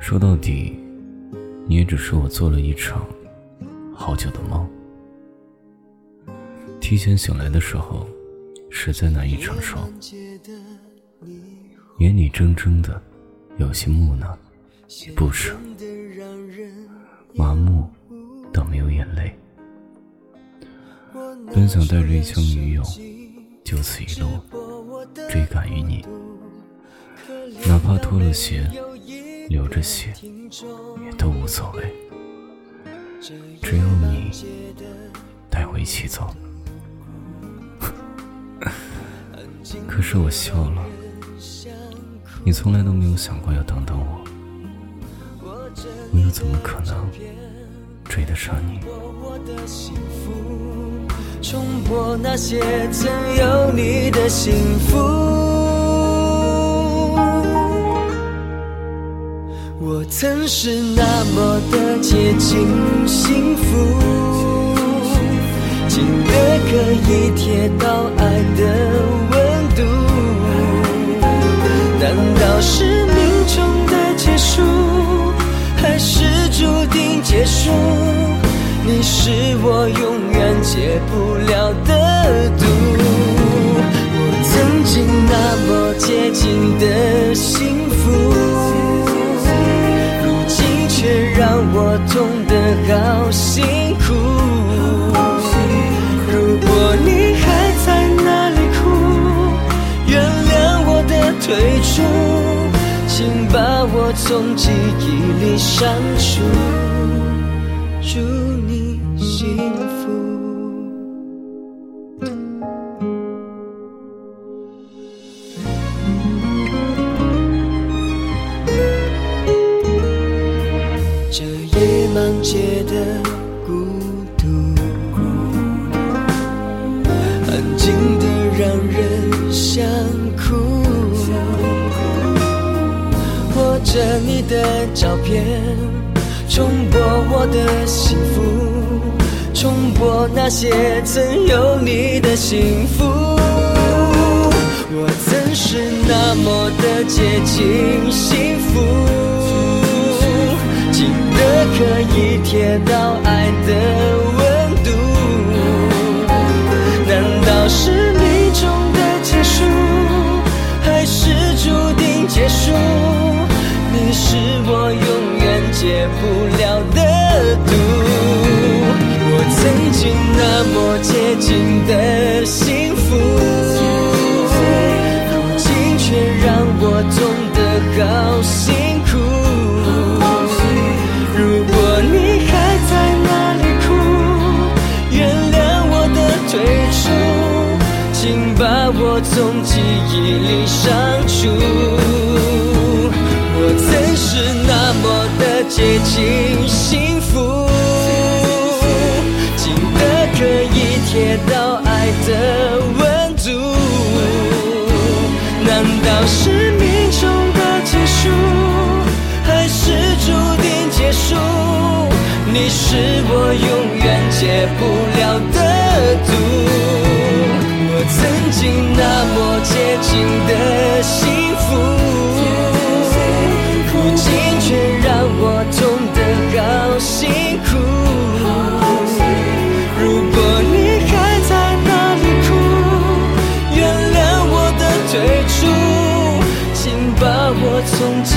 说到底，你也只是我做了一场好久的梦。提前醒来的时候，实在难以承受，眼里怔怔的，有些木讷，不舍，麻木到没有眼泪。本想带着一腔女友，就此一路追赶于你，哪怕脱了鞋，流着血，也都无所谓。只有你带我一起走。可是我笑了，你从来都没有想过要等等我，我又怎么可能追得上你？重播那些曾有你的幸福，我曾是那么的接近幸福，近的可以贴到爱的温度。难道是命中的结束，还是注定结束？你是我永远解不了的毒。我曾经那辛苦。如果你还在那里哭，原谅我的退出，请把我从记忆里删除。祝你幸福。这夜盲街的孤独，安静的让人想哭。握着你的照片。重播我的幸福，重播那些曾有你的幸福。我曾是那么的接近幸福，可以贴到爱的温度。难道是命中的结束，还是注定结束？你是我永远解不了的毒。我曾经那么接近的幸福，如今却让我痛得好心我从记忆里删除。我曾是那么的接近幸福，近的可以贴到爱的温度。难道是命中的结束，还是注定结束？你是我永远解不了的毒。我曾经那么接近的幸福。如今却让我痛得好辛苦。如果你还在那里哭，原谅我的退出，请把我从今